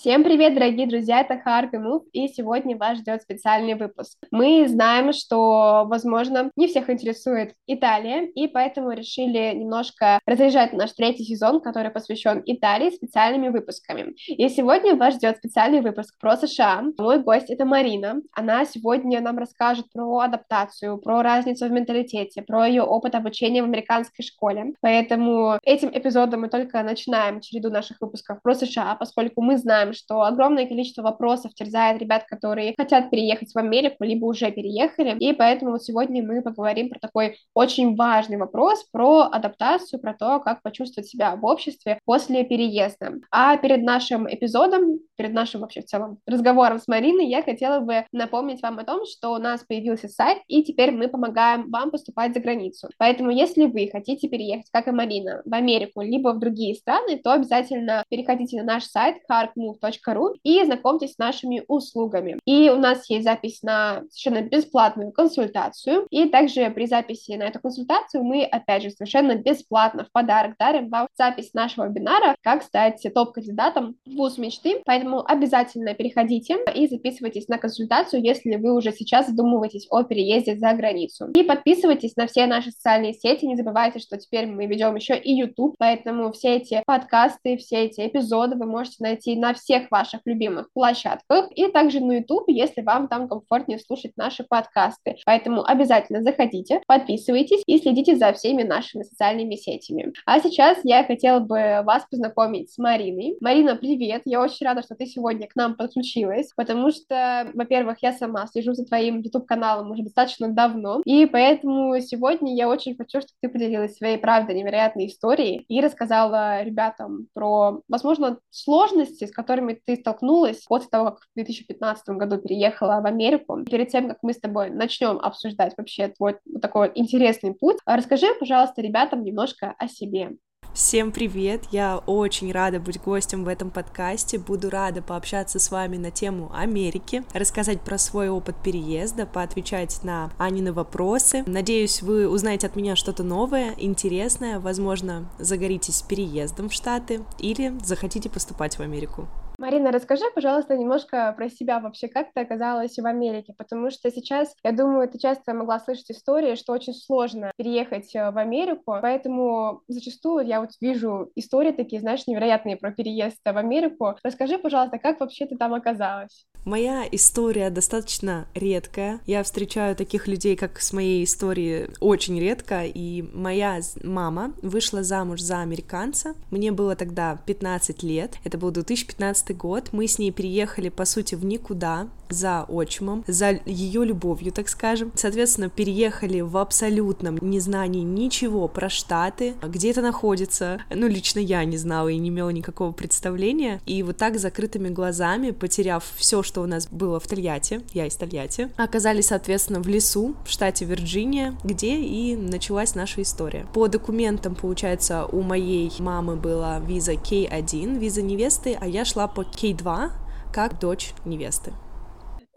Всем привет, дорогие друзья, это Харк и Мув, и сегодня вас ждет специальный выпуск. Мы знаем, что, возможно, не всех интересует Италия, и поэтому решили немножко разряжать наш третий сезон, который посвящен Италии, специальными выпусками. И сегодня вас ждет специальный выпуск про США. Мой гость — это Марина. Она сегодня нам расскажет про адаптацию, про разницу в менталитете, про ее опыт обучения в американской школе. Поэтому этим эпизодом мы только начинаем череду наших выпусков про США, поскольку мы знаем, что огромное количество вопросов терзает ребят, которые хотят переехать в Америку, либо уже переехали, и поэтому сегодня мы поговорим про такой очень важный вопрос, про адаптацию, про то, как почувствовать себя в обществе после переезда. А перед нашим эпизодом, перед нашим вообще в целом разговором с Мариной, я хотела бы напомнить вам о том, что у нас появился сайт, и теперь мы помогаем вам поступать за границу. Поэтому, если вы хотите переехать, как и Марина, в Америку, либо в другие страны, то обязательно переходите на наш сайт harkmove ру и знакомьтесь с нашими услугами. И у нас есть запись на совершенно бесплатную консультацию, и также при записи на эту консультацию мы, опять же, совершенно бесплатно в подарок дарим вам запись нашего вебинара «Как стать топ-кандидатом в ВУЗ мечты», поэтому обязательно переходите и записывайтесь на консультацию, если вы уже сейчас задумываетесь о переезде за границу. И подписывайтесь на все наши социальные сети, не забывайте, что теперь мы ведем еще и YouTube, поэтому все эти подкасты, все эти эпизоды вы можете найти на всех всех ваших любимых площадках и также на YouTube, если вам там комфортнее слушать наши подкасты. Поэтому обязательно заходите, подписывайтесь и следите за всеми нашими социальными сетями. А сейчас я хотела бы вас познакомить с Мариной. Марина, привет! Я очень рада, что ты сегодня к нам подключилась, потому что, во-первых, я сама слежу за твоим YouTube-каналом уже достаточно давно, и поэтому сегодня я очень хочу, чтобы ты поделилась своей, правда, невероятной историей и рассказала ребятам про, возможно, сложности, с которыми которыми ты столкнулась после того, как в 2015 году переехала в Америку. Перед тем, как мы с тобой начнем обсуждать вообще твой вот такой вот интересный путь, расскажи, пожалуйста, ребятам немножко о себе. Всем привет! Я очень рада быть гостем в этом подкасте. Буду рада пообщаться с вами на тему Америки, рассказать про свой опыт переезда, поотвечать на Анины вопросы. Надеюсь, вы узнаете от меня что-то новое, интересное, возможно, загоритесь переездом в Штаты или захотите поступать в Америку. Марина, расскажи, пожалуйста, немножко про себя вообще, как ты оказалась в Америке, потому что сейчас, я думаю, ты часто могла слышать истории, что очень сложно переехать э, в Америку, поэтому зачастую я вот вижу истории такие, знаешь, невероятные про переезд в Америку. Расскажи, пожалуйста, как вообще ты там оказалась? Моя история достаточно редкая. Я встречаю таких людей, как с моей историей, очень редко. И моя мама вышла замуж за американца. Мне было тогда 15 лет. Это был 2015 год. Мы с ней переехали, по сути, в никуда за отчимом, за ее любовью, так скажем. Соответственно, переехали в абсолютном незнании ничего про Штаты, где это находится. Ну, лично я не знала и не имела никакого представления. И вот так закрытыми глазами, потеряв все, что у нас было в Тольятти, я из Тольятти, оказались, соответственно, в лесу в штате Вирджиния, где и началась наша история. По документам, получается, у моей мамы была виза K1, виза невесты, а я шла по K2, как дочь невесты.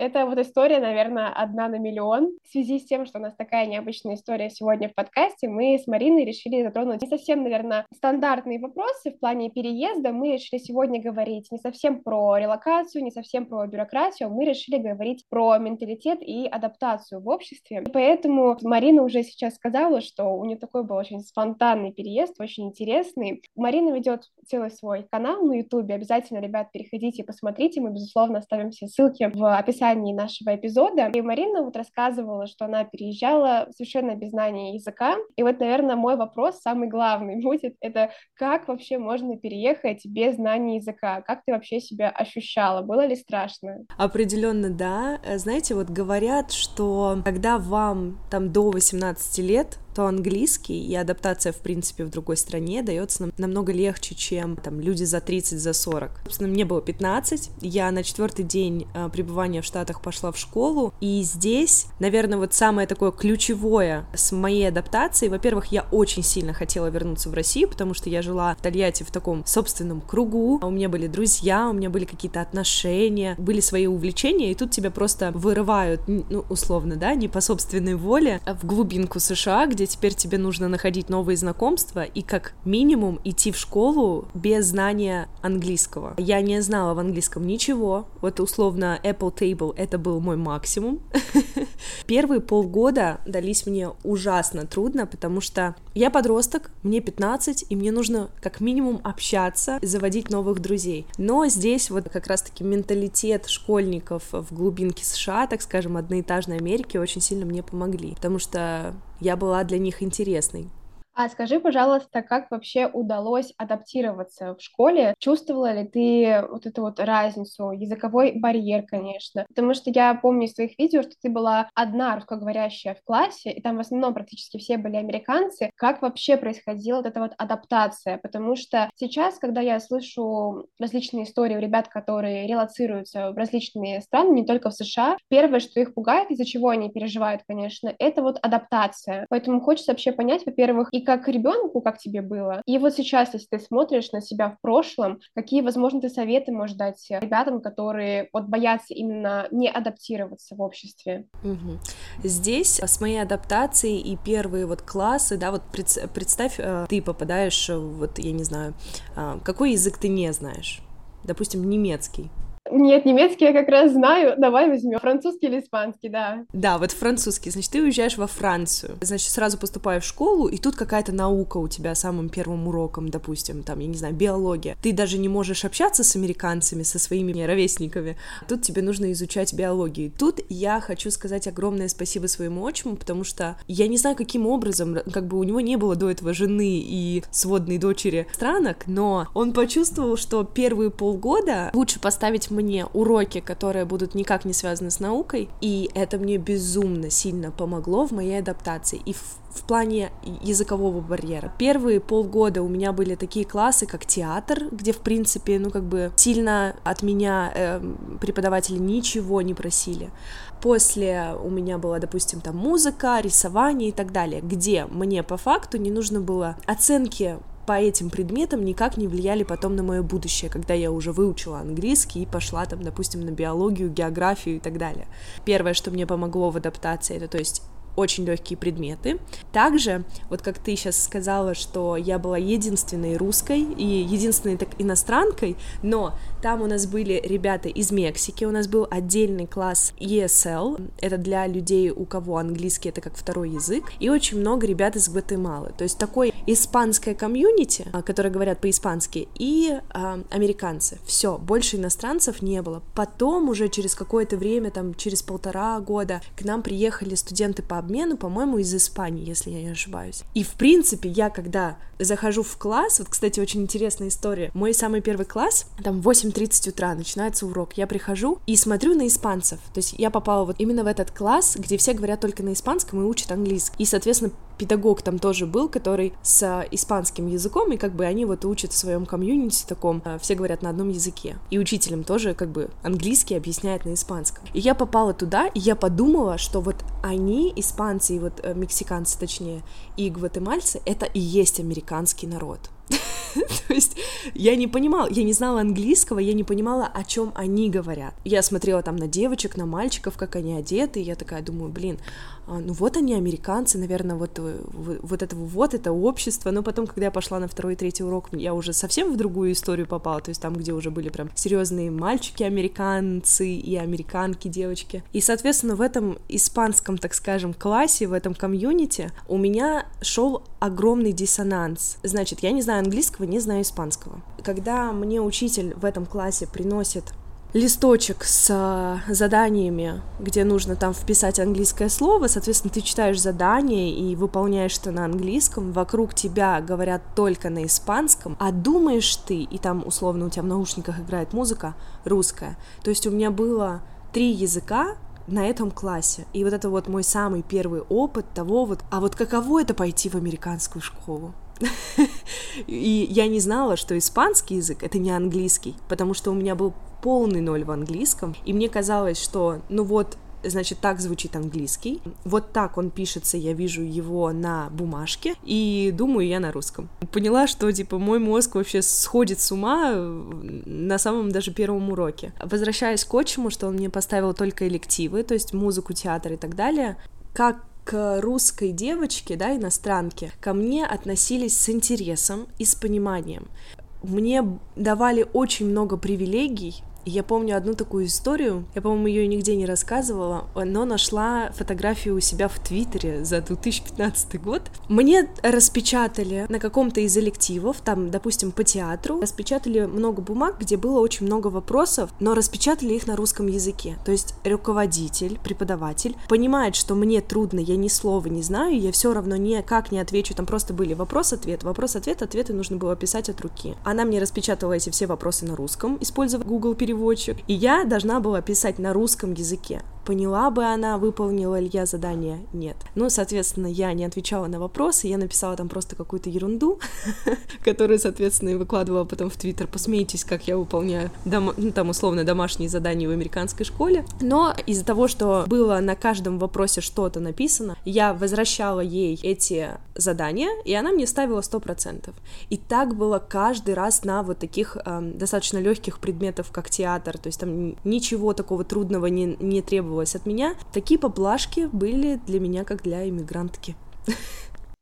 Это вот история, наверное, одна на миллион. В связи с тем, что у нас такая необычная история сегодня в подкасте, мы с Мариной решили затронуть не совсем, наверное, стандартные вопросы в плане переезда. Мы решили сегодня говорить не совсем про релокацию, не совсем про бюрократию, мы решили говорить про менталитет и адаптацию в обществе. И поэтому Марина уже сейчас сказала, что у нее такой был очень спонтанный переезд, очень интересный. Марина ведет целый свой канал на YouTube. Обязательно, ребят, переходите и посмотрите. Мы, безусловно, оставим все ссылки в описании описании нашего эпизода. И Марина вот рассказывала, что она переезжала совершенно без знания языка. И вот, наверное, мой вопрос самый главный будет, это как вообще можно переехать без знания языка? Как ты вообще себя ощущала? Было ли страшно? Определенно, да. Знаете, вот говорят, что когда вам там до 18 лет то английский и адаптация, в принципе, в другой стране дается намного легче, чем там люди за 30, за 40. Собственно, мне было 15, я на четвертый день э, пребывания в Штатах пошла в школу, и здесь, наверное, вот самое такое ключевое с моей адаптацией, во-первых, я очень сильно хотела вернуться в Россию, потому что я жила в Тольятти в таком собственном кругу, у меня были друзья, у меня были какие-то отношения, были свои увлечения, и тут тебя просто вырывают, ну, условно, да, не по собственной воле, а в глубинку США, где где теперь тебе нужно находить новые знакомства и как минимум идти в школу без знания английского. Я не знала в английском ничего, вот условно Apple Table это был мой максимум. Первые полгода дались мне ужасно трудно, потому что я подросток, мне 15, и мне нужно как минимум общаться, заводить новых друзей. Но здесь вот как раз-таки менталитет школьников в глубинке США, так скажем, одноэтажной Америки очень сильно мне помогли, потому что я была для них интересной. А скажи, пожалуйста, как вообще удалось адаптироваться в школе? Чувствовала ли ты вот эту вот разницу, языковой барьер, конечно? Потому что я помню из твоих видео, что ты была одна русскоговорящая в классе, и там в основном практически все были американцы. Как вообще происходила вот эта вот адаптация? Потому что сейчас, когда я слышу различные истории у ребят, которые релацируются в различные страны, не только в США, первое, что их пугает, из-за чего они переживают, конечно, это вот адаптация. Поэтому хочется вообще понять, во-первых, и как ребенку, как тебе было, и вот сейчас, если ты смотришь на себя в прошлом, какие, возможно, ты советы можешь дать ребятам, которые вот боятся именно не адаптироваться в обществе? Угу. Здесь с моей адаптацией и первые вот классы, да, вот представь, э, ты попадаешь, вот, я не знаю, а, какой язык ты не знаешь? Допустим, немецкий. Нет, немецкий я как раз знаю. Давай возьмем французский или испанский, да. Да, вот французский. Значит, ты уезжаешь во Францию. Значит, сразу поступаешь в школу, и тут какая-то наука у тебя самым первым уроком, допустим, там, я не знаю, биология. Ты даже не можешь общаться с американцами, со своими ровесниками. Тут тебе нужно изучать биологию. Тут я хочу сказать огромное спасибо своему отчиму, потому что я не знаю, каким образом, как бы у него не было до этого жены и сводной дочери странок, но он почувствовал, что первые полгода лучше поставить мне уроки, которые будут никак не связаны с наукой, и это мне безумно сильно помогло в моей адаптации и в, в плане языкового барьера. Первые полгода у меня были такие классы, как театр, где, в принципе, ну, как бы сильно от меня э, преподаватели ничего не просили. После у меня была, допустим, там музыка, рисование и так далее, где мне по факту не нужно было оценки по этим предметам никак не влияли потом на мое будущее, когда я уже выучила английский и пошла там, допустим, на биологию, географию и так далее. Первое, что мне помогло в адаптации, это то есть очень легкие предметы. Также, вот как ты сейчас сказала, что я была единственной русской и единственной так иностранкой, но там у нас были ребята из Мексики, у нас был отдельный класс ESL, это для людей, у кого английский это как второй язык, и очень много ребят из Гватемалы. То есть такой испанское комьюнити, а, которые говорят по-испански, и а, американцы. Все, больше иностранцев не было. Потом уже через какое-то время, там через полтора года, к нам приехали студенты по обмену, по-моему, из Испании, если я не ошибаюсь. И, в принципе, я когда захожу в класс, вот, кстати, очень интересная история, мой самый первый класс, там 8.30 утра начинается урок, я прихожу и смотрю на испанцев, то есть я попала вот именно в этот класс, где все говорят только на испанском и учат английский, и, соответственно, педагог там тоже был, который с испанским языком, и как бы они вот учат в своем комьюнити таком, а, все говорят на одном языке. И учителем тоже как бы английский объясняет на испанском. И я попала туда, и я подумала, что вот они, испанцы и вот э, мексиканцы точнее, и гватемальцы, это и есть американский народ. То есть я не понимала, я не знала английского, я не понимала, о чем они говорят. Я смотрела там на девочек, на мальчиков, как они одеты, и я такая думаю, блин, а, ну вот они, американцы, наверное, вот, э, вот это вот, это общество. Но потом, когда я пошла на второй и третий урок, я уже совсем в другую историю попала, то есть там, где уже были прям серьезные мальчики, американцы и американки, девочки. И, соответственно, в этом испанском, так скажем, классе, в этом комьюнити у меня шел огромный диссонанс. Значит, я не знаю английского, не знаю испанского. Когда мне учитель в этом классе приносит листочек с э, заданиями, где нужно там вписать английское слово, соответственно, ты читаешь задание и выполняешь это на английском, вокруг тебя говорят только на испанском, а думаешь ты, и там условно у тебя в наушниках играет музыка русская. То есть у меня было три языка, на этом классе. И вот это вот мой самый первый опыт того вот, а вот каково это пойти в американскую школу? И я не знала, что испанский язык — это не английский, потому что у меня был полный ноль в английском, и мне казалось, что, ну вот, значит, так звучит английский. Вот так он пишется, я вижу его на бумажке, и думаю я на русском. Поняла, что, типа, мой мозг вообще сходит с ума на самом даже первом уроке. Возвращаясь к отчиму, что он мне поставил только элективы, то есть музыку, театр и так далее, как к русской девочке, да, иностранке, ко мне относились с интересом и с пониманием. Мне давали очень много привилегий, я помню одну такую историю, я, по-моему, ее нигде не рассказывала, но нашла фотографию у себя в Твиттере за 2015 год. Мне распечатали на каком-то из элективов, там, допустим, по театру, распечатали много бумаг, где было очень много вопросов, но распечатали их на русском языке. То есть руководитель, преподаватель понимает, что мне трудно, я ни слова не знаю, я все равно никак не отвечу, там просто были вопрос-ответ, вопрос-ответ, ответы нужно было писать от руки. Она мне распечатала эти все вопросы на русском, используя Google перевод переводчик, и я должна была писать на русском языке. Поняла бы она, выполнила ли я задание? Нет. Ну, соответственно, я не отвечала на вопросы, я написала там просто какую-то ерунду, которую, соответственно, и выкладывала потом в Твиттер. Посмейтесь, как я выполняю, дом... ну, там, условно, домашние задания в американской школе. Но из-за того, что было на каждом вопросе что-то написано, я возвращала ей эти задания, и она мне ставила 100%. И так было каждый раз на вот таких эм, достаточно легких предметов, как театр, то есть там ничего такого трудного не, не требовалось требовалось от меня, такие поблажки были для меня как для иммигрантки.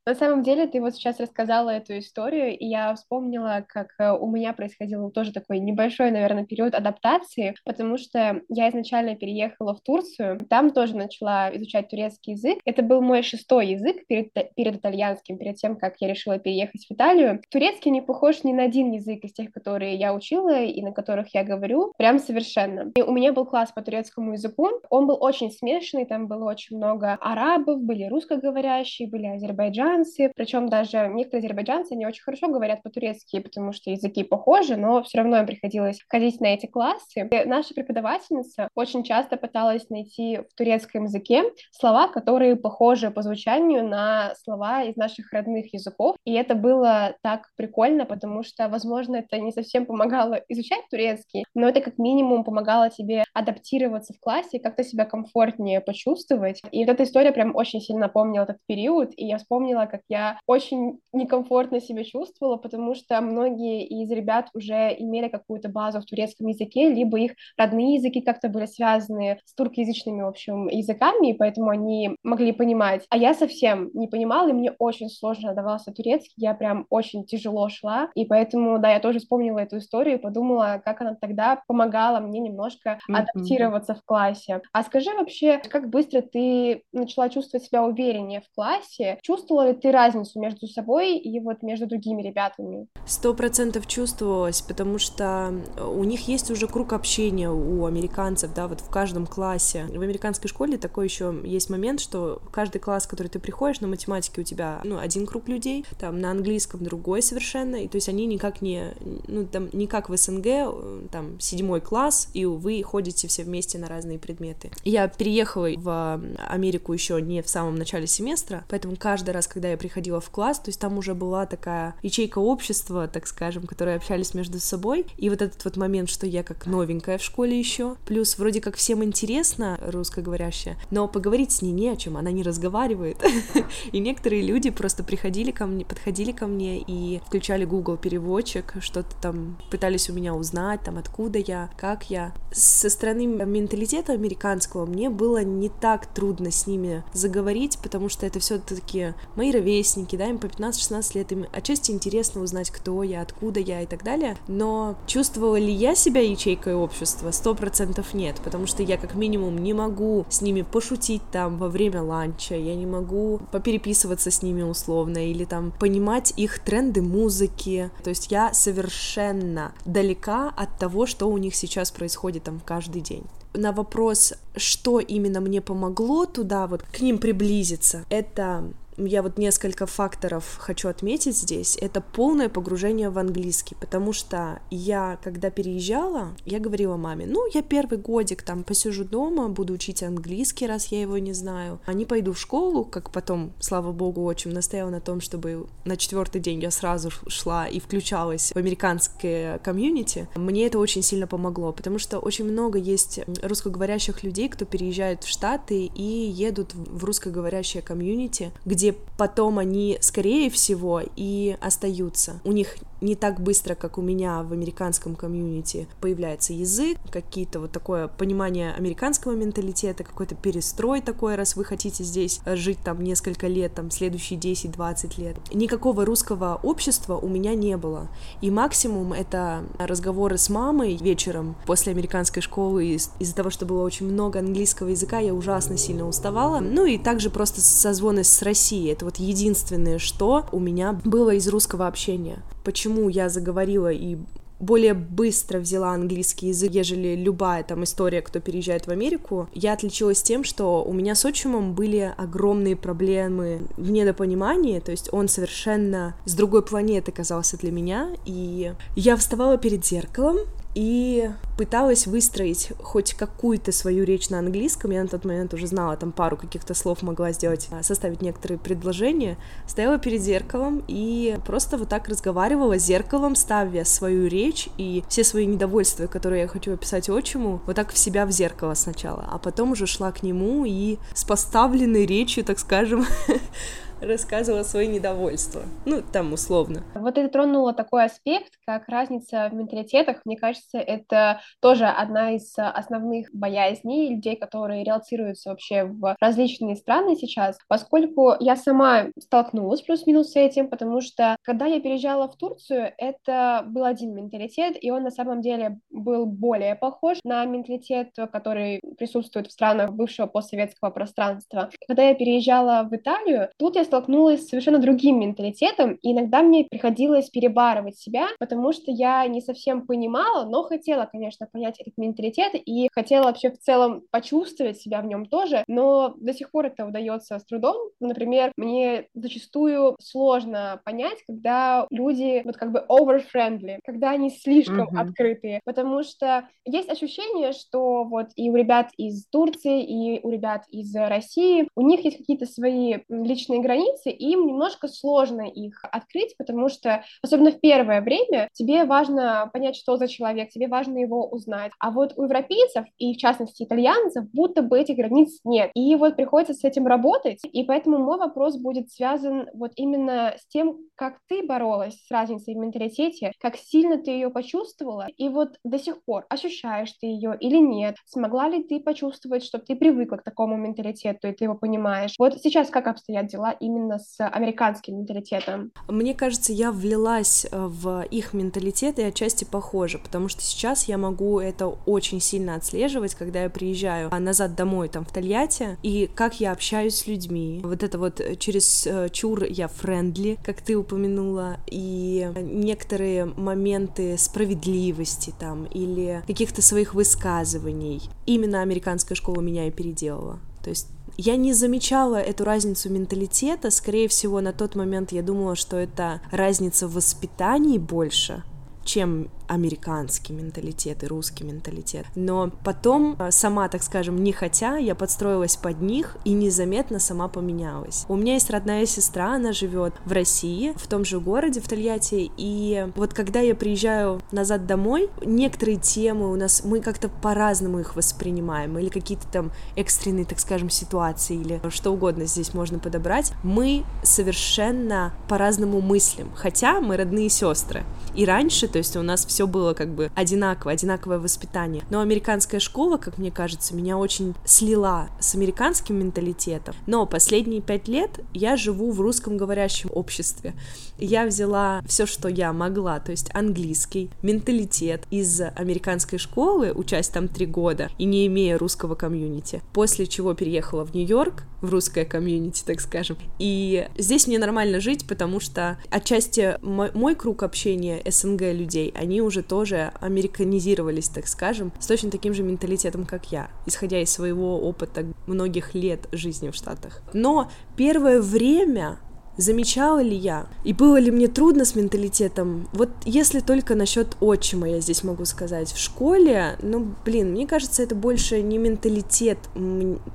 На самом деле, ты вот сейчас рассказала эту историю, и я вспомнила, как э, у меня происходил тоже такой небольшой, наверное, период адаптации, потому что я изначально переехала в Турцию, там тоже начала изучать турецкий язык. Это был мой шестой язык перед, перед итальянским, перед тем, как я решила переехать в Италию. Турецкий не похож ни на один язык из тех, которые я учила и на которых я говорю, прям совершенно. И у меня был класс по турецкому языку, он был очень смешанный, там было очень много арабов, были русскоговорящие, были азербайджанцы, азербайджанцы, причем даже некоторые азербайджанцы, они очень хорошо говорят по-турецки, потому что языки похожи, но все равно им приходилось ходить на эти классы. И наша преподавательница очень часто пыталась найти в турецком языке слова, которые похожи по звучанию на слова из наших родных языков, и это было так прикольно, потому что, возможно, это не совсем помогало изучать турецкий, но это как минимум помогало тебе адаптироваться в классе, как-то себя комфортнее почувствовать. И вот эта история прям очень сильно напомнила этот период, и я вспомнила, вспомнила, как я очень некомфортно себя чувствовала, потому что многие из ребят уже имели какую-то базу в турецком языке, либо их родные языки как-то были связаны с туркоязычными, в общем, языками, и поэтому они могли понимать. А я совсем не понимала, и мне очень сложно давался турецкий, я прям очень тяжело шла, и поэтому, да, я тоже вспомнила эту историю и подумала, как она тогда помогала мне немножко mm-hmm. адаптироваться в классе. А скажи вообще, как быстро ты начала чувствовать себя увереннее в классе? Чувствовала ты разницу между собой и вот между другими ребятами? Сто процентов чувствовалось, потому что у них есть уже круг общения у американцев, да, вот в каждом классе. В американской школе такой еще есть момент, что каждый класс, в который ты приходишь, на математике у тебя, ну, один круг людей, там, на английском другой совершенно, и то есть они никак не, ну, там, не как в СНГ, там, седьмой класс, и вы ходите все вместе на разные предметы. Я переехала в Америку еще не в самом начале семестра, поэтому каждый раз, когда когда я приходила в класс, то есть там уже была такая ячейка общества, так скажем, которые общались между собой, и вот этот вот момент, что я как новенькая в школе еще, плюс вроде как всем интересно, русскоговорящая, но поговорить с ней не о чем, она не разговаривает, и некоторые люди просто приходили ко мне, подходили ко мне и включали Google переводчик, что-то там пытались у меня узнать, там откуда я, как я. Со стороны менталитета американского мне было не так трудно с ними заговорить, потому что это все-таки мои ровесники, да, им по 15-16 лет, им отчасти интересно узнать, кто я, откуда я и так далее, но чувствовала ли я себя ячейкой общества? Сто процентов нет, потому что я как минимум не могу с ними пошутить там во время ланча, я не могу попереписываться с ними условно или там понимать их тренды музыки, то есть я совершенно далека от того, что у них сейчас происходит там каждый день. На вопрос, что именно мне помогло туда вот к ним приблизиться, это я вот несколько факторов хочу отметить здесь. Это полное погружение в английский, потому что я, когда переезжала, я говорила маме, ну, я первый годик там посижу дома, буду учить английский, раз я его не знаю, а не пойду в школу, как потом, слава богу, очень настоял на том, чтобы на четвертый день я сразу шла и включалась в американское комьюнити. Мне это очень сильно помогло, потому что очень много есть русскоговорящих людей, кто переезжает в Штаты и едут в русскоговорящее комьюнити, где где потом они, скорее всего, и остаются. У них не так быстро, как у меня в американском комьюнити появляется язык, какие-то вот такое понимание американского менталитета, какой-то перестрой такой, раз вы хотите здесь жить там несколько лет, там следующие 10-20 лет. Никакого русского общества у меня не было. И максимум это разговоры с мамой вечером после американской школы из- из-за того, что было очень много английского языка, я ужасно сильно уставала. Ну и также просто созвоны с Россией. Это вот единственное, что у меня было из русского общения почему я заговорила и более быстро взяла английский язык, ежели любая там история, кто переезжает в Америку. Я отличилась тем, что у меня с отчимом были огромные проблемы в недопонимании, то есть он совершенно с другой планеты казался для меня, и я вставала перед зеркалом, и пыталась выстроить хоть какую-то свою речь на английском. Я на тот момент уже знала там пару каких-то слов, могла сделать, а, составить некоторые предложения. Стояла перед зеркалом и просто вот так разговаривала с зеркалом, ставя свою речь и все свои недовольства, которые я хочу описать отчиму, вот так в себя в зеркало сначала, а потом уже шла к нему и с поставленной речью, так скажем, рассказывала свои недовольства. Ну, там условно. Вот это тронуло такой аспект, как разница в менталитетах. Мне кажется, это тоже одна из основных боязней людей, которые релацируются вообще в различные страны сейчас, поскольку я сама столкнулась плюс-минус с этим, потому что когда я переезжала в Турцию, это был один менталитет, и он на самом деле был более похож на менталитет, который присутствует в странах бывшего постсоветского пространства. Когда я переезжала в Италию, тут я столкнулась с совершенно другим менталитетом, и иногда мне приходилось перебарывать себя, потому что я не совсем понимала, но хотела, конечно, понять этот менталитет, и хотела вообще в целом почувствовать себя в нем тоже, но до сих пор это удается с трудом. Например, мне зачастую сложно понять, когда люди вот как бы over-friendly, когда они слишком mm-hmm. открытые, потому что есть ощущение, что вот и у ребят из Турции, и у ребят из России, у них есть какие-то свои личные границы, границы, и им немножко сложно их открыть, потому что, особенно в первое время, тебе важно понять, что за человек, тебе важно его узнать. А вот у европейцев, и в частности итальянцев, будто бы этих границ нет. И вот приходится с этим работать, и поэтому мой вопрос будет связан вот именно с тем, как ты боролась с разницей в менталитете, как сильно ты ее почувствовала, и вот до сих пор ощущаешь ты ее или нет, смогла ли ты почувствовать, что ты привыкла к такому менталитету, и ты его понимаешь. Вот сейчас как обстоят дела именно с американским менталитетом? Мне кажется, я влилась э, в их менталитет и отчасти похожа, потому что сейчас я могу это очень сильно отслеживать, когда я приезжаю а, назад домой, там, в Тольятти, и как я общаюсь с людьми. Вот это вот э, через э, чур я френдли, как ты упомянула, и некоторые моменты справедливости там, или каких-то своих высказываний. Именно американская школа меня и переделала. То есть я не замечала эту разницу менталитета, скорее всего, на тот момент я думала, что это разница в воспитании больше, чем американский менталитет и русский менталитет. Но потом, а, сама, так скажем, не хотя, я подстроилась под них и незаметно сама поменялась. У меня есть родная сестра, она живет в России, в том же городе, в Тольятти, и вот когда я приезжаю назад домой, некоторые темы у нас, мы как-то по-разному их воспринимаем, или какие-то там экстренные, так скажем, ситуации, или что угодно здесь можно подобрать, мы совершенно по-разному мыслим, хотя мы родные сестры. И раньше, то есть у нас все все было как бы одинаково, одинаковое воспитание. Но американская школа, как мне кажется, меня очень слила с американским менталитетом. Но последние пять лет я живу в русском говорящем обществе. Я взяла все, что я могла, то есть английский, менталитет из американской школы, учась там три года и не имея русского комьюнити. После чего переехала в Нью-Йорк, в русское комьюнити, так скажем. И здесь мне нормально жить, потому что отчасти мой, мой круг общения СНГ людей, они уже тоже американизировались, так скажем, с точно таким же менталитетом, как я, исходя из своего опыта многих лет жизни в Штатах. Но первое время замечала ли я, и было ли мне трудно с менталитетом, вот если только насчет отчима я здесь могу сказать. В школе, ну, блин, мне кажется, это больше не менталитет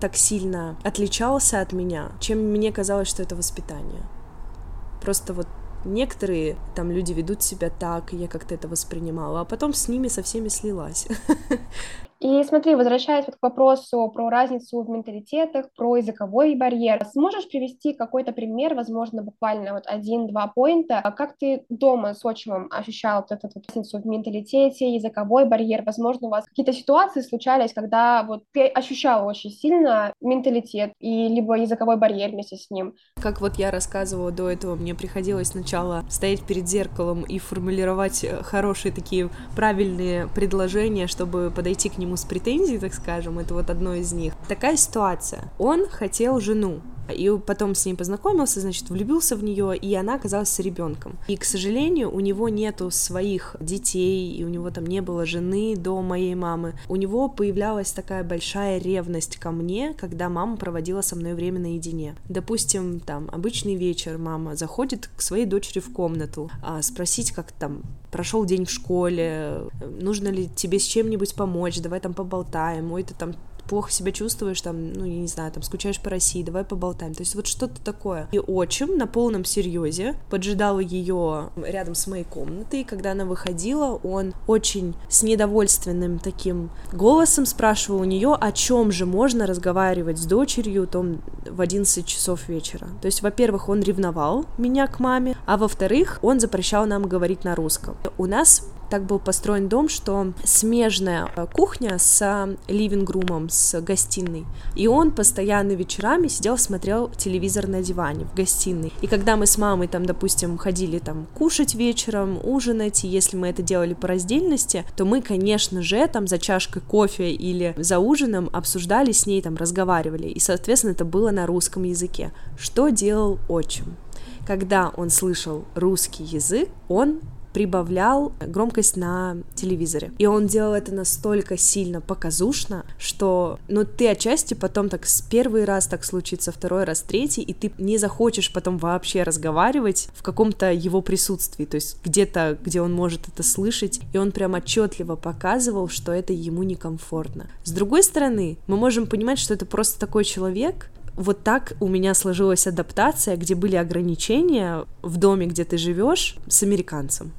так сильно отличался от меня, чем мне казалось, что это воспитание. Просто вот некоторые там люди ведут себя так, и я как-то это воспринимала, а потом с ними со всеми слилась. И смотри, возвращаясь вот к вопросу про разницу в менталитетах, про языковой барьер, сможешь привести какой-то пример, возможно, буквально вот один-два поинта, как ты дома с отчимом ощущал вот эту вот разницу в менталитете, языковой барьер, возможно, у вас какие-то ситуации случались, когда вот ты ощущала очень сильно менталитет и либо языковой барьер вместе с ним. Как вот я рассказывала до этого, мне приходилось сначала стоять перед зеркалом и формулировать э, хорошие такие правильные предложения, чтобы подойти к нему нему с претензией, так скажем, это вот одно из них. Такая ситуация. Он хотел жену, и потом с ней познакомился, значит, влюбился в нее, и она оказалась с ребенком. И, к сожалению, у него нету своих детей, и у него там не было жены до моей мамы. У него появлялась такая большая ревность ко мне, когда мама проводила со мной время наедине. Допустим, там, обычный вечер мама заходит к своей дочери в комнату, а, спросить, как там прошел день в школе, нужно ли тебе с чем-нибудь помочь, давай там поболтаем, ой, ты там плохо себя чувствуешь, там, ну, я не знаю, там, скучаешь по России, давай поболтаем. То есть вот что-то такое. И отчим на полном серьезе поджидал ее рядом с моей комнатой, и когда она выходила, он очень с недовольственным таким голосом спрашивал у нее, о чем же можно разговаривать с дочерью там в 11 часов вечера. То есть, во-первых, он ревновал меня к маме, а во-вторых, он запрещал нам говорить на русском. У нас так был построен дом, что смежная э, кухня с ливингрумом, с гостиной. И он постоянно вечерами сидел, смотрел телевизор на диване в гостиной. И когда мы с мамой там, допустим, ходили там кушать вечером, ужинать, и если мы это делали по раздельности, то мы, конечно же, там за чашкой кофе или за ужином обсуждали с ней, там разговаривали. И, соответственно, это было на русском языке. Что делал отчим? Когда он слышал русский язык, он прибавлял громкость на телевизоре. И он делал это настолько сильно показушно, что, ну, ты отчасти потом так с первый раз так случится, второй раз, третий, и ты не захочешь потом вообще разговаривать в каком-то его присутствии, то есть где-то, где он может это слышать, и он прям отчетливо показывал, что это ему некомфортно. С другой стороны, мы можем понимать, что это просто такой человек, вот так у меня сложилась адаптация, где были ограничения в доме, где ты живешь, с американцем.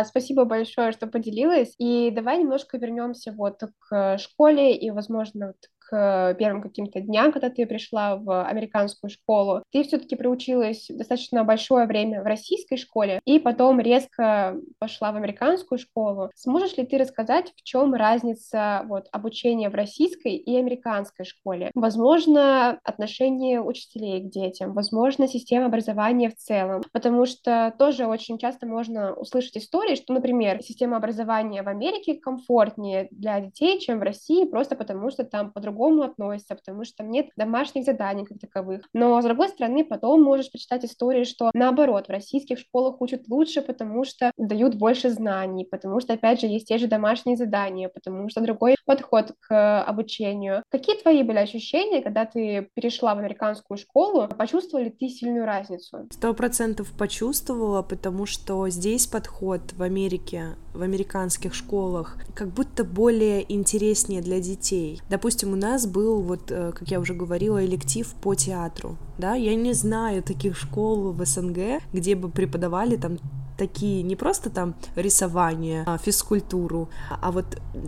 А, спасибо большое, что поделилась. И давай немножко вернемся вот к школе и, возможно, вот к первым каким-то дням, когда ты пришла в американскую школу, ты все-таки проучилась достаточно большое время в российской школе и потом резко пошла в американскую школу. Сможешь ли ты рассказать, в чем разница вот, обучения в российской и американской школе? Возможно, отношение учителей к детям, возможно, система образования в целом, потому что тоже очень часто можно услышать истории, что, например, система образования в Америке комфортнее для детей, чем в России, просто потому что там по-другому по-другому относятся, потому что там нет домашних заданий как таковых. Но, с другой стороны, потом можешь почитать истории, что наоборот, в российских школах учат лучше, потому что дают больше знаний, потому что, опять же, есть те же домашние задания, потому что другой подход к обучению. Какие твои были ощущения, когда ты перешла в американскую школу? Почувствовали ты сильную разницу? Сто процентов почувствовала, потому что здесь подход в Америке, в американских школах, как будто более интереснее для детей. Допустим, у нас был, вот, э, как я уже говорила, электив по театру, да, я не знаю таких школ в СНГ, где бы преподавали там такие не просто там рисование, а, физкультуру, а вот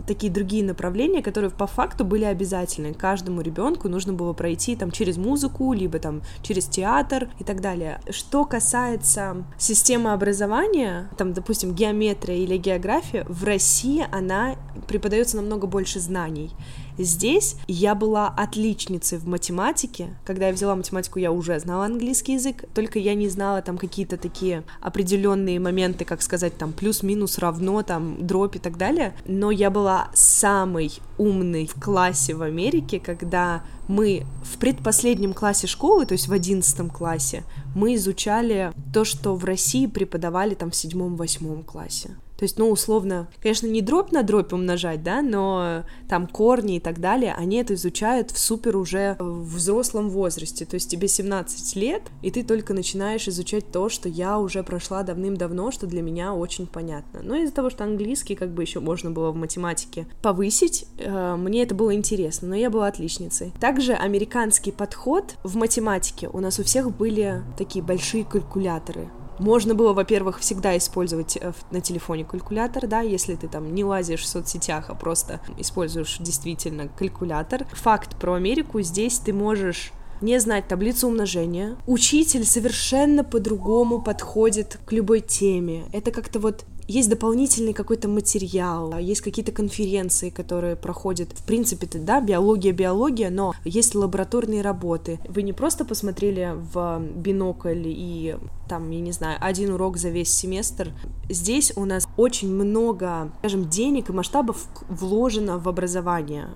такие другие направления, которые по факту были обязательны. Каждому ребенку нужно было пройти там через музыку, либо там через театр и так далее. Что касается системы образования, там, допустим, геометрия или география, в России она преподается намного больше знаний. Здесь я была отличницей в математике. Когда я взяла математику, я уже знала английский язык, только я не знала там какие-то такие определенные моменты, как сказать, там плюс-минус равно, там дробь и так далее. Но я была самой умной в классе в Америке, когда мы в предпоследнем классе школы, то есть в одиннадцатом классе, мы изучали то, что в России преподавали там в седьмом-восьмом классе. То есть, ну, условно, конечно, не дробь на дробь умножать, да, но там корни и так далее, они это изучают в супер уже в взрослом возрасте. То есть тебе 17 лет, и ты только начинаешь изучать то, что я уже прошла давным-давно, что для меня очень понятно. Но из-за того, что английский как бы еще можно было в математике повысить, э, мне это было интересно, но я была отличницей. Также американский подход в математике. У нас у всех были такие большие калькуляторы можно было, во-первых, всегда использовать э, на телефоне калькулятор, да, если ты там не лазишь в соцсетях, а просто используешь действительно калькулятор. Факт про Америку, здесь ты можешь не знать таблицу умножения. Учитель совершенно по-другому подходит к любой теме. Это как-то вот есть дополнительный какой-то материал, есть какие-то конференции, которые проходят. В принципе, да, биология, биология, но есть лабораторные работы. Вы не просто посмотрели в бинокль и там, я не знаю, один урок за весь семестр. Здесь у нас очень много, скажем, денег и масштабов вложено в образование,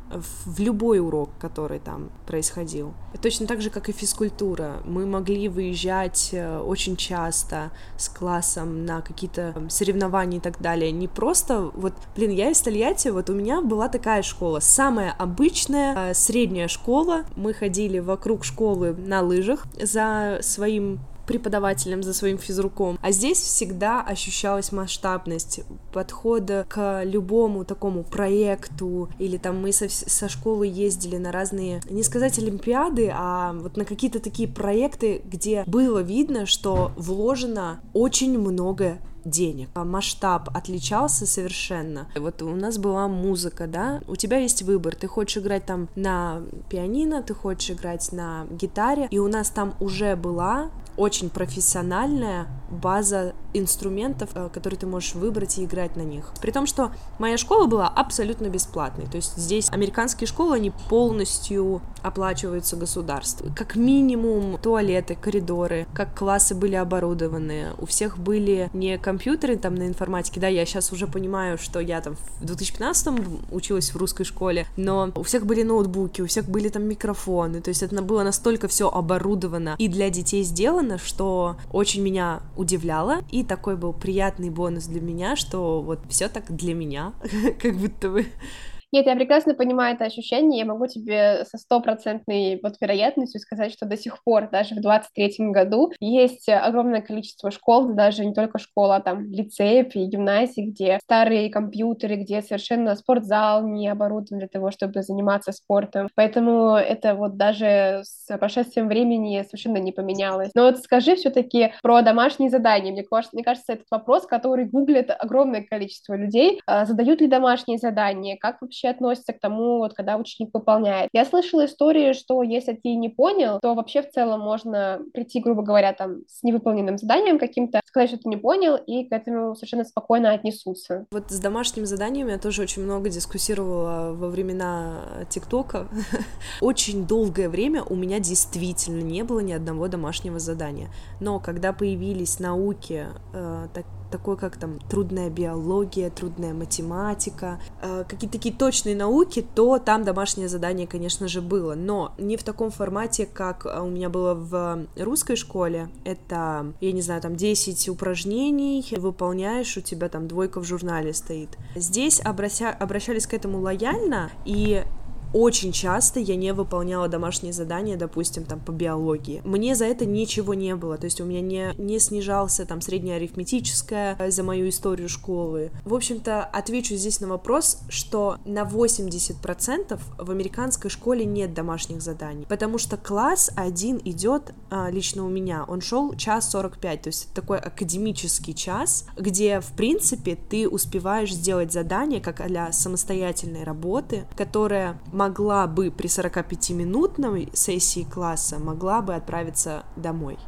в любой урок, который там происходил. Точно так же, как и физкультура. Мы могли выезжать э, очень часто с классом на какие-то соревнования и так далее. Не просто, вот, блин, я из Тольятти, вот у меня была такая школа, самая обычная э, средняя школа. Мы ходили вокруг школы на лыжах за своим преподавателем, за своим физруком. А здесь всегда ощущалась масштабность подхода к любому такому проекту, или там мы со, со школы ездили на разные, не сказать олимпиады, а вот на какие-то такие проекты, где было видно, что вложено очень много денег. А масштаб отличался совершенно. Вот у нас была музыка, да, у тебя есть выбор, ты хочешь играть там на пианино, ты хочешь играть на гитаре, и у нас там уже была очень профессиональная база инструментов, э, которые ты можешь выбрать и играть на них. При том, что моя школа была абсолютно бесплатной. То есть здесь американские школы, они полностью оплачиваются государством. Как минимум туалеты, коридоры, как классы были оборудованы. У всех были не компьютеры там на информатике, да, я сейчас уже понимаю, что я там в 2015 училась в русской школе, но у всех были ноутбуки, у всех были там микрофоны, то есть это было настолько все оборудовано и для детей сделано, что очень меня удивляло, и такой был приятный бонус для меня, что вот все так для меня, как будто бы. Нет, я прекрасно понимаю это ощущение, я могу тебе со стопроцентной вот вероятностью сказать, что до сих пор, даже в 23-м году, есть огромное количество школ, даже не только школа, а там лицеев и гимназий, где старые компьютеры, где совершенно спортзал не оборудован для того, чтобы заниматься спортом. Поэтому это вот даже с прошествием времени совершенно не поменялось. Но вот скажи все-таки про домашние задания. Мне, мне кажется, этот вопрос, который гуглит огромное количество людей. А задают ли домашние задания? Как вообще вообще относится к тому, вот, когда ученик выполняет. Я слышала истории, что если ты не понял, то вообще в целом можно прийти, грубо говоря, там, с невыполненным заданием каким-то, сказать, что ты не понял, и к этому совершенно спокойно отнесутся. Вот с домашним заданием я тоже очень много дискуссировала во времена ТикТока. Очень долгое время у меня действительно не было ни одного домашнего задания. Но когда появились науки, э, так такое как там трудная биология, трудная математика, э, какие-то такие точные науки, то там домашнее задание, конечно же, было, но не в таком формате, как у меня было в русской школе. Это, я не знаю, там 10 упражнений, выполняешь, у тебя там двойка в журнале стоит. Здесь обраща... обращались к этому лояльно, и очень часто я не выполняла домашние задания, допустим, там по биологии. Мне за это ничего не было, то есть у меня не, не снижался там средняя арифметическая э, за мою историю школы. В общем-то, отвечу здесь на вопрос, что на 80% в американской школе нет домашних заданий, потому что класс один идет а, лично у меня, он шел час 45, то есть такой академический час, где, в принципе, ты успеваешь сделать задание как а самостоятельной работы, которая могла бы при 45-минутной сессии класса могла бы отправиться домой.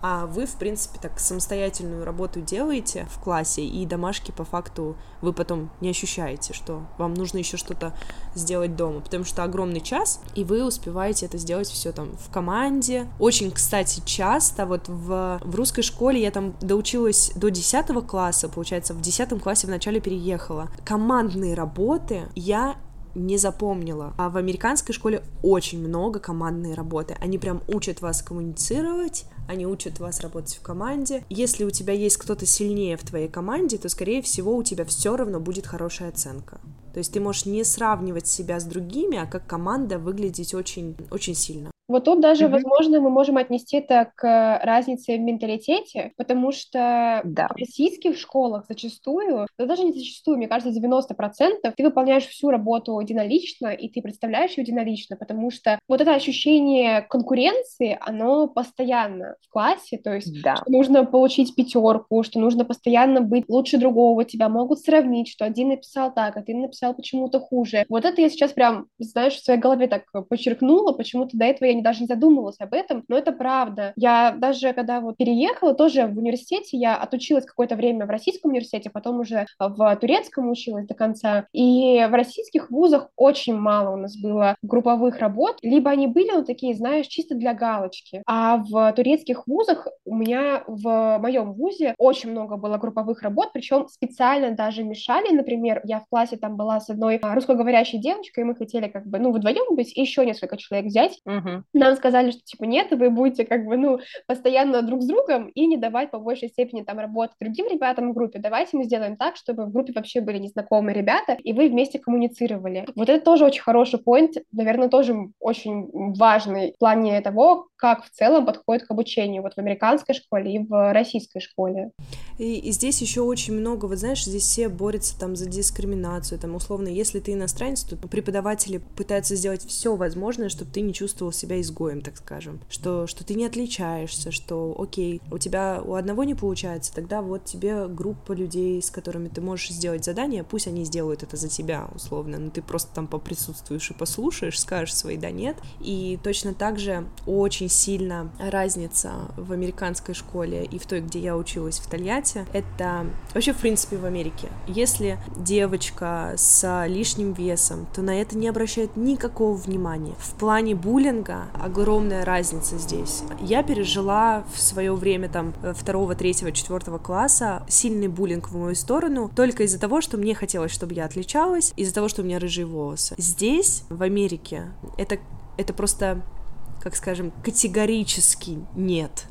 А вы, в принципе, так самостоятельную работу делаете в классе, и домашки по факту вы потом не ощущаете, что вам нужно еще что-то сделать дома, потому что огромный час, и вы успеваете это сделать все там в команде. Очень, кстати, часто вот в, в русской школе я там доучилась до 10 класса, получается, в 10 классе вначале переехала. Командные работы я не запомнила. А в американской школе очень много командной работы. Они прям учат вас коммуницировать, они учат вас работать в команде. Если у тебя есть кто-то сильнее в твоей команде, то, скорее всего, у тебя все равно будет хорошая оценка. То есть ты можешь не сравнивать себя с другими, а как команда выглядеть очень, очень сильно. Вот тут даже, mm-hmm. возможно, мы можем отнести это к разнице в менталитете, потому что да. в российских школах зачастую, да даже не зачастую, мне кажется, 90% ты выполняешь всю работу единолично, и ты представляешь ее единолично, потому что вот это ощущение конкуренции, оно постоянно в классе, то есть да. что нужно получить пятерку, что нужно постоянно быть лучше другого, тебя могут сравнить, что один написал так, а ты написал почему-то хуже. Вот это я сейчас прям, знаешь, в своей голове так подчеркнула, почему-то до этого я не, даже не задумывалась об этом, но это правда. Я даже когда вот переехала, тоже в университете, я отучилась какое-то время в российском университете, потом уже в турецком училась до конца, и в российских вузах очень мало у нас было групповых работ, либо они были, ну, такие, знаешь, чисто для галочки, а в турецких вузах у меня в моем вузе очень много было групповых работ, причем специально даже мешали, например, я в классе там была с одной русскоговорящей девочкой, и мы хотели как бы, ну, вдвоем быть, и еще несколько человек взять. Угу. Нам сказали, что типа нет, вы будете как бы, ну, постоянно друг с другом и не давать по большей степени там работать другим ребятам в группе. Давайте мы сделаем так, чтобы в группе вообще были незнакомые ребята, и вы вместе коммуницировали. Вот это тоже очень хороший поинт, наверное, тоже очень важный в плане того, как в целом подходит к обучению вот в американской школе и в российской школе. И, и здесь еще очень много, вот знаешь, здесь все борются там за дискриминацию, там условно, если ты иностранец, то преподаватели пытаются сделать все возможное, чтобы ты не чувствовал себя изгоем, так скажем, что, что ты не отличаешься, что, окей, у тебя у одного не получается, тогда вот тебе группа людей, с которыми ты можешь сделать задание, пусть они сделают это за тебя, условно, но ты просто там поприсутствуешь и послушаешь, скажешь свои да нет, и точно так же очень сильно разница в американской школе и в той, где я училась в Тольятти, это вообще, в принципе, в Америке. Если девочка с лишним весом, то на это не обращают никакого внимания. В плане буллинга огромная разница здесь. Я пережила в свое время там второго, третьего, четвертого класса сильный буллинг в мою сторону только из-за того, что мне хотелось, чтобы я отличалась, из-за того, что у меня рыжие волосы. Здесь, в Америке, это, это просто как скажем, категорически нет.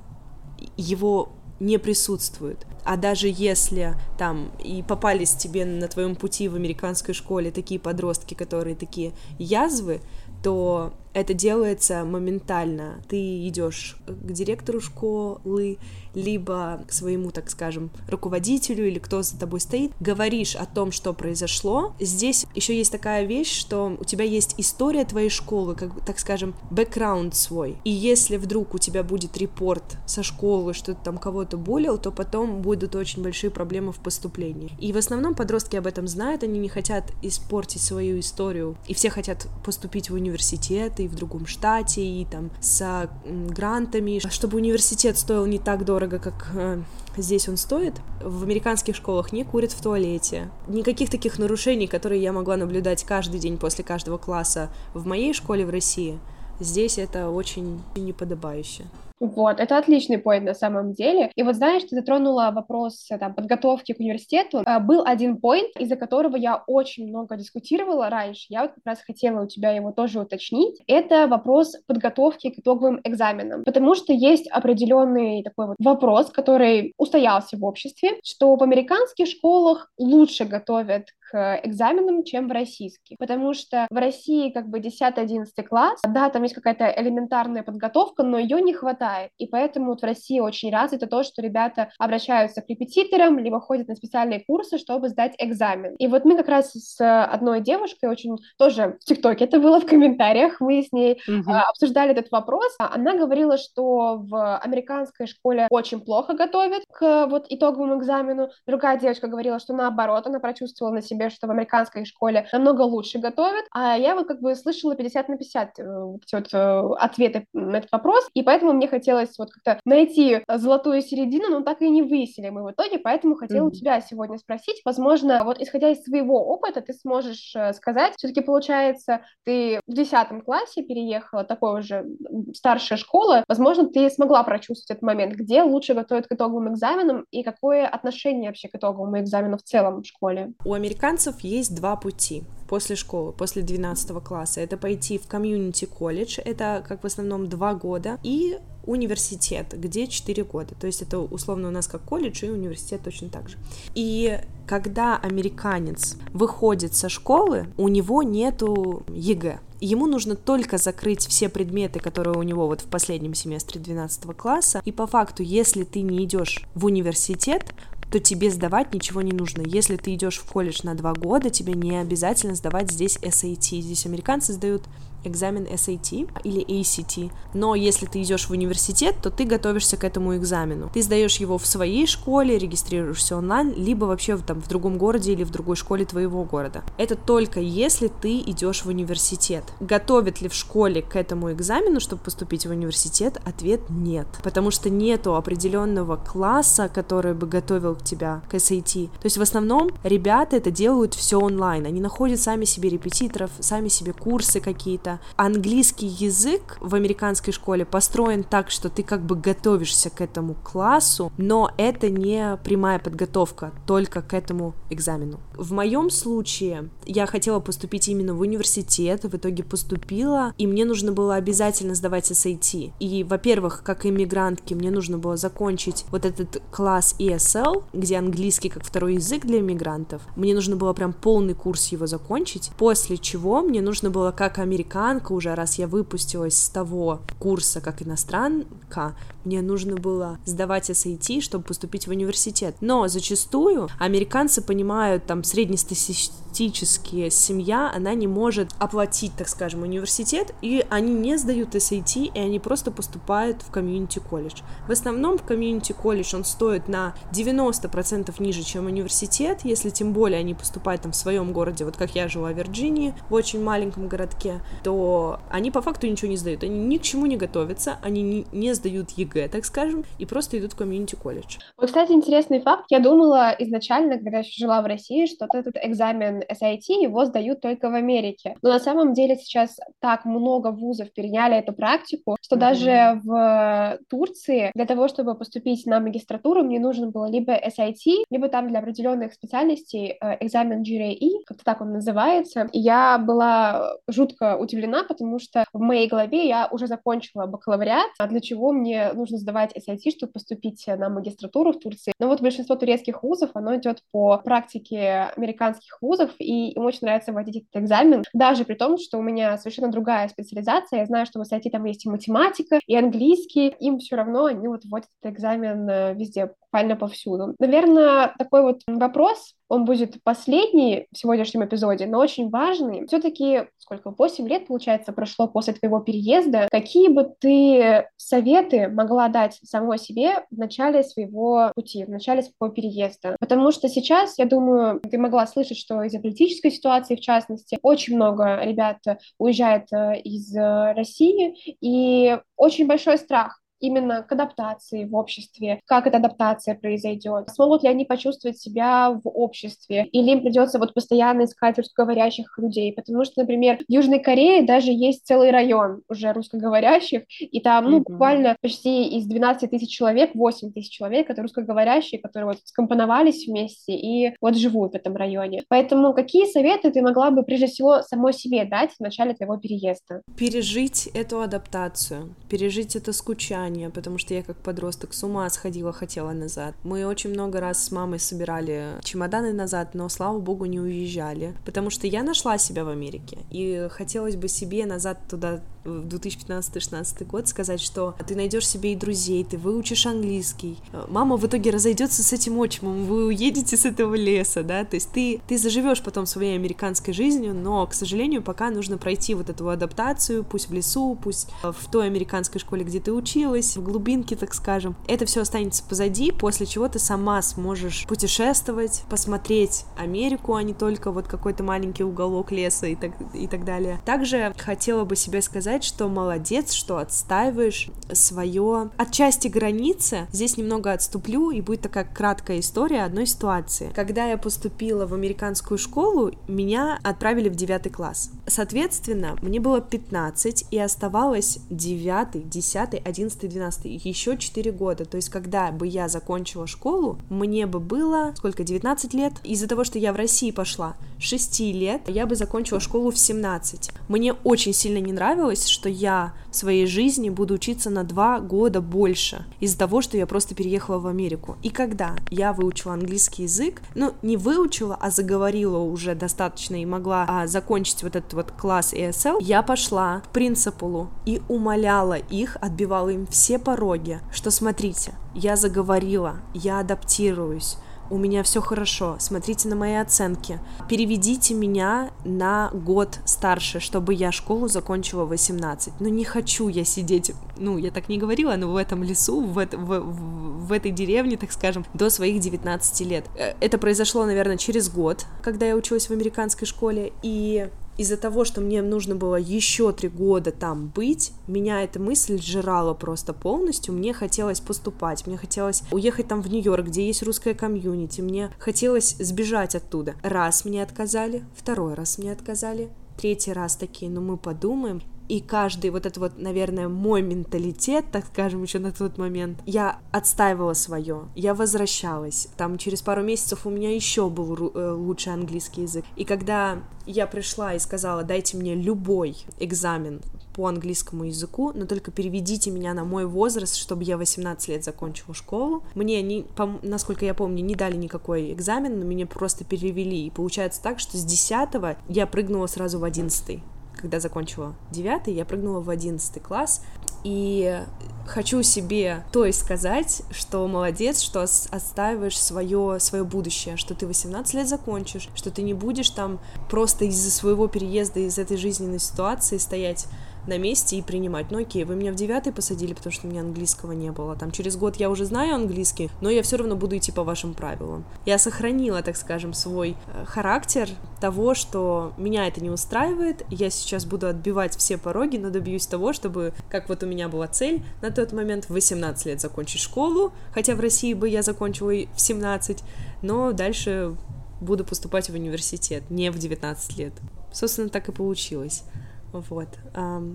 Его не присутствует. А даже если там и попались тебе на твоем пути в американской школе такие подростки, которые такие язвы, то это делается моментально. Ты идешь к директору школы, либо своему, так скажем, руководителю или кто за тобой стоит, говоришь о том, что произошло. Здесь еще есть такая вещь, что у тебя есть история твоей школы, как, так скажем, бэкграунд свой. И если вдруг у тебя будет репорт со школы, что ты там кого-то булил, то потом будут очень большие проблемы в поступлении. И в основном подростки об этом знают, они не хотят испортить свою историю, и все хотят поступить в университет, и в другом штате, и там с грантами, чтобы университет стоил не так дорого, как э, здесь он стоит. В американских школах не курят в туалете. Никаких таких нарушений, которые я могла наблюдать каждый день после каждого класса в моей школе в России, здесь это очень неподобающе. Вот, это отличный поинт на самом деле. И вот знаешь, ты затронула вопрос э, там, подготовки к университету. А, был один поинт, из-за которого я очень много дискутировала раньше. Я вот как раз хотела у тебя его тоже уточнить. Это вопрос подготовки к итоговым экзаменам. Потому что есть определенный такой вот вопрос, который устоялся в обществе, что в американских школах лучше готовят к экзаменам, чем в российских. Потому что в России как бы 10-11 класс, да, там есть какая-то элементарная подготовка, но ее не хватает. И поэтому вот в России очень развито то, что ребята обращаются к репетиторам, либо ходят на специальные курсы, чтобы сдать экзамен. И вот мы как раз с одной девушкой очень тоже в ТикТоке это было в комментариях, мы с ней mm-hmm. обсуждали этот вопрос. Она говорила, что в американской школе очень плохо готовят к вот итоговому экзамену. Другая девочка говорила, что наоборот, она прочувствовала на себе себе, что в американской школе намного лучше готовят, а я вот как бы слышала 50 на 50 э, вот эти вот э, ответы на этот вопрос, и поэтому мне хотелось вот как-то найти золотую середину, но так и не выяснили мы в итоге, поэтому хотела mm-hmm. у тебя сегодня спросить, возможно, вот исходя из своего опыта, ты сможешь э, сказать, все-таки получается, ты в 10 классе переехала, такой уже старшая школа, возможно, ты смогла прочувствовать этот момент, где лучше готовят к итоговым экзаменам и какое отношение вообще к итоговому экзамену в целом в школе? У американцев американцев есть два пути после школы, после 12 класса. Это пойти в комьюнити колледж, это как в основном два года, и университет, где 4 года. То есть это условно у нас как колледж и университет точно так же. И когда американец выходит со школы, у него нету ЕГЭ. Ему нужно только закрыть все предметы, которые у него вот в последнем семестре 12 класса. И по факту, если ты не идешь в университет, то тебе сдавать ничего не нужно. Если ты идешь в колледж на два года, тебе не обязательно сдавать здесь SAT. Здесь американцы сдают экзамен SAT или ACT, но если ты идешь в университет, то ты готовишься к этому экзамену. Ты сдаешь его в своей школе, регистрируешься онлайн, либо вообще там в другом городе или в другой школе твоего города. Это только если ты идешь в университет. Готовят ли в школе к этому экзамену, чтобы поступить в университет? Ответ нет, потому что нету определенного класса, который бы готовил тебя к SAT. То есть в основном ребята это делают все онлайн, они находят сами себе репетиторов, сами себе курсы какие-то, это английский язык в американской школе построен так, что ты как бы готовишься к этому классу, но это не прямая подготовка только к этому экзамену. В моем случае я хотела поступить именно в университет, в итоге поступила, и мне нужно было обязательно сдавать SAT. И, во-первых, как иммигрантке, мне нужно было закончить вот этот класс ESL, где английский как второй язык для иммигрантов. Мне нужно было прям полный курс его закончить, после чего мне нужно было как американец американка уже, раз я выпустилась с того курса как иностранка, мне нужно было сдавать SAT, чтобы поступить в университет. Но зачастую американцы понимают, там, среднестатистическая семья, она не может оплатить, так скажем, университет, и они не сдают SAT, и они просто поступают в комьюнити-колледж. В основном в community college он стоит на 90% ниже, чем университет, если тем более они поступают там в своем городе, вот как я жила в Вирджинии, в очень маленьком городке, то они по факту ничего не сдают, они ни к чему не готовятся, они не сдают ЕГЭ, так скажем, и просто идут в community college. Вот, кстати, интересный факт. Я думала изначально, когда еще жила в России, что вот этот экзамен SAT, его сдают только в Америке. Но на самом деле сейчас так много вузов переняли эту практику, что mm-hmm. даже в Турции для того, чтобы поступить на магистратуру, мне нужно было либо SAT, либо там для определенных специальностей э, экзамен GRE, как-то так он называется. И я была жутко удивлена, потому что в моей голове я уже закончила бакалавриат, а для чего мне нужно сдавать SAT, чтобы поступить на магистратуру в Турции. Но вот большинство турецких вузов, оно идет по практике американских вузов, и им очень нравится вводить этот экзамен, даже при том, что у меня совершенно другая специализация. Я знаю, что в SAT там есть и математика, и английский. Им все равно они вот вводят этот экзамен э, везде, буквально повсюду. Наверное, такой вот вопрос, он будет последний в сегодняшнем эпизоде, но очень важный. Все-таки сколько, 8 лет, получается, прошло после твоего переезда. Какие бы ты советы могла дать самой себе в начале своего пути, в начале своего переезда? Потому что сейчас, я думаю, ты могла слышать, что из-за политической ситуации, в частности, очень много ребят уезжает э, из э, России, и очень большой страх именно к адаптации в обществе, как эта адаптация произойдет, смогут ли они почувствовать себя в обществе, или им придется вот постоянно искать русскоговорящих людей, потому что, например, в Южной Корее даже есть целый район уже русскоговорящих, и там, ну, mm-hmm. буквально почти из 12 тысяч человек 8 тысяч человек, которые русскоговорящие, которые вот скомпоновались вместе и вот живут в этом районе. Поэтому какие советы ты могла бы прежде всего самой себе дать в начале твоего переезда? Пережить эту адаптацию, пережить это скучание, желание, потому что я как подросток с ума сходила, хотела назад. Мы очень много раз с мамой собирали чемоданы назад, но, слава богу, не уезжали, потому что я нашла себя в Америке, и хотелось бы себе назад туда в 2015-16 год сказать, что ты найдешь себе и друзей, ты выучишь английский. Мама в итоге разойдется с этим отчимом, вы уедете с этого леса, да, то есть ты, ты заживешь потом своей американской жизнью, но, к сожалению, пока нужно пройти вот эту адаптацию, пусть в лесу, пусть в той американской школе, где ты училась, в глубинке, так скажем. Это все останется позади, после чего ты сама сможешь путешествовать, посмотреть Америку, а не только вот какой-то маленький уголок леса и так, и так далее. Также хотела бы себе сказать, сказать, что молодец, что отстаиваешь свое отчасти границы. Здесь немного отступлю, и будет такая краткая история одной ситуации. Когда я поступила в американскую школу, меня отправили в девятый класс. Соответственно, мне было 15, и оставалось 9, 10, 11, 12, еще 4 года. То есть, когда бы я закончила школу, мне бы было, сколько, 19 лет? Из-за того, что я в России пошла, 6 лет, я бы закончила школу в 17. Мне очень сильно не нравилось, что я в своей жизни буду учиться на 2 года больше из-за того, что я просто переехала в Америку. И когда я выучила английский язык, ну, не выучила, а заговорила уже достаточно и могла а, закончить вот этот вот класс ESL, я пошла к принципулу и умоляла их, отбивала им все пороги, что смотрите, я заговорила, я адаптируюсь, у меня все хорошо, смотрите на мои оценки. Переведите меня на год старше, чтобы я школу закончила 18. Но не хочу я сидеть, ну, я так не говорила, но в этом лесу, в, это, в, в, в этой деревне, так скажем, до своих 19 лет. Э, это произошло, наверное, через год, когда я училась в американской школе, и из-за того, что мне нужно было еще три года там быть, меня эта мысль сжирала просто полностью. Мне хотелось поступать, мне хотелось уехать там в Нью-Йорк, где есть русская комьюнити, мне хотелось сбежать оттуда. Раз мне отказали, второй раз мне отказали, третий раз такие, ну мы подумаем, и каждый вот это вот, наверное, мой менталитет, так скажем, еще на тот момент, я отстаивала свое, я возвращалась. Там через пару месяцев у меня еще был э, лучший английский язык. И когда я пришла и сказала, дайте мне любой экзамен по английскому языку, но только переведите меня на мой возраст, чтобы я 18 лет закончила школу. Мне, не, по, насколько я помню, не дали никакой экзамен, но меня просто перевели. И получается так, что с 10 я прыгнула сразу в 11 когда закончила девятый, я прыгнула в одиннадцатый класс, и хочу себе то есть сказать, что молодец, что отстаиваешь свое, свое будущее, что ты 18 лет закончишь, что ты не будешь там просто из-за своего переезда, из этой жизненной ситуации стоять на месте и принимать. Ну окей, вы меня в девятый посадили, потому что у меня английского не было. Там через год я уже знаю английский, но я все равно буду идти по вашим правилам. Я сохранила, так скажем, свой э, характер того, что меня это не устраивает, я сейчас буду отбивать все пороги, но добьюсь того, чтобы, как вот у меня была цель на тот момент, в 18 лет закончить школу, хотя в России бы я закончила и в 17, но дальше буду поступать в университет, не в 19 лет. Собственно, так и получилось. Вот.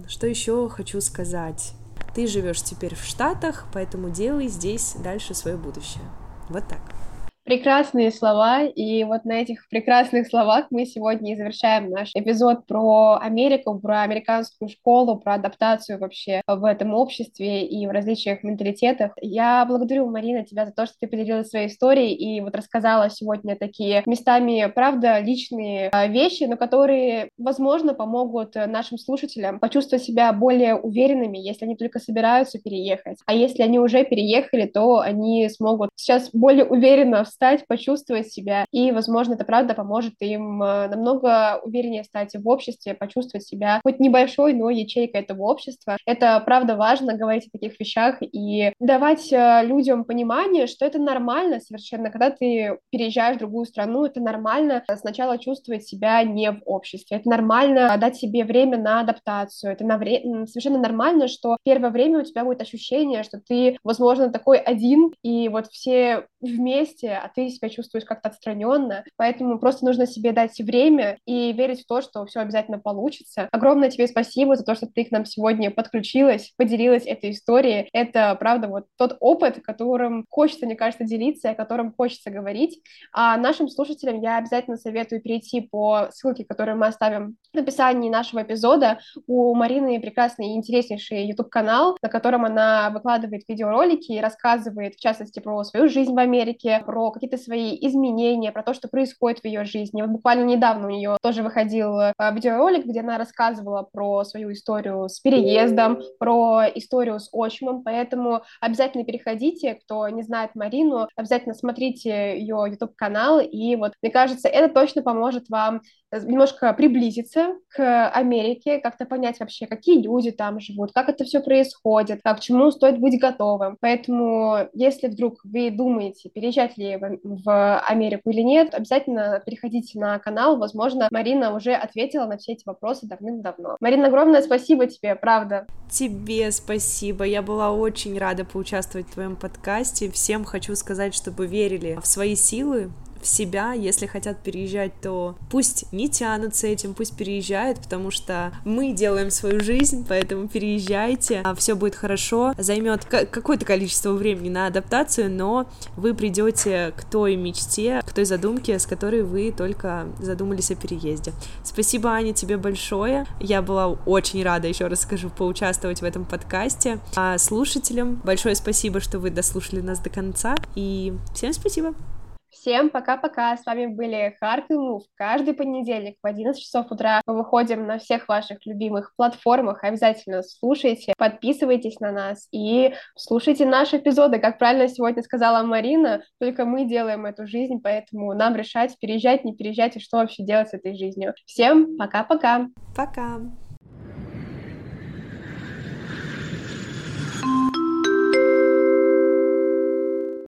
Что еще хочу сказать? Ты живешь теперь в Штатах, поэтому делай здесь дальше свое будущее. Вот так. Прекрасные слова, и вот на этих прекрасных словах мы сегодня и завершаем наш эпизод про Америку, про американскую школу, про адаптацию вообще в этом обществе и в различных менталитетах. Я благодарю, Марина, тебя за то, что ты поделилась своей историей и вот рассказала сегодня такие местами, правда, личные а, вещи, но которые, возможно, помогут нашим слушателям почувствовать себя более уверенными, если они только собираются переехать. А если они уже переехали, то они смогут сейчас более уверенно встать, почувствовать себя, и, возможно, это правда поможет им э, намного увереннее стать в обществе, почувствовать себя хоть небольшой, но ячейкой этого общества. Это правда важно говорить о таких вещах и давать э, людям понимание, что это нормально совершенно, когда ты переезжаешь в другую страну, это нормально сначала чувствовать себя не в обществе, это нормально дать себе время на адаптацию, это на вре... совершенно нормально, что первое время у тебя будет ощущение, что ты, возможно, такой один, и вот все вместе а ты себя чувствуешь как-то отстраненно. Поэтому просто нужно себе дать время и верить в то, что все обязательно получится. Огромное тебе спасибо за то, что ты к нам сегодня подключилась, поделилась этой историей. Это, правда, вот тот опыт, которым хочется, мне кажется, делиться, о котором хочется говорить. А нашим слушателям я обязательно советую перейти по ссылке, которую мы оставим в описании нашего эпизода. У Марины прекрасный и интереснейший YouTube-канал, на котором она выкладывает видеоролики и рассказывает, в частности, про свою жизнь в Америке, про какие-то свои изменения, про то, что происходит в ее жизни. Вот буквально недавно у нее тоже выходил э, видеоролик, где она рассказывала про свою историю с переездом, про историю с отчимом, поэтому обязательно переходите, кто не знает Марину, обязательно смотрите ее YouTube-канал, и вот, мне кажется, это точно поможет вам немножко приблизиться к Америке, как-то понять вообще, какие люди там живут, как это все происходит, к чему стоит быть готовым. Поэтому, если вдруг вы думаете, переезжать ли в в, Америку или нет, обязательно переходите на канал. Возможно, Марина уже ответила на все эти вопросы давным-давно. Марина, огромное спасибо тебе, правда. Тебе спасибо. Я была очень рада поучаствовать в твоем подкасте. Всем хочу сказать, чтобы верили в свои силы, в себя, если хотят переезжать, то пусть не тянутся этим, пусть переезжают, потому что мы делаем свою жизнь, поэтому переезжайте, а все будет хорошо, займет какое-то количество времени на адаптацию, но вы придете к той мечте, к той задумке, с которой вы только задумались о переезде. Спасибо, Аня, тебе большое. Я была очень рада, еще раз скажу, поучаствовать в этом подкасте. А слушателям большое спасибо, что вы дослушали нас до конца. И всем спасибо. Всем пока-пока. С вами были Харк и Мув. Каждый понедельник в 11 часов утра мы выходим на всех ваших любимых платформах. Обязательно слушайте, подписывайтесь на нас и слушайте наши эпизоды. Как правильно сегодня сказала Марина, только мы делаем эту жизнь, поэтому нам решать, переезжать, не переезжать и что вообще делать с этой жизнью. Всем пока-пока. Пока. -пока. пока.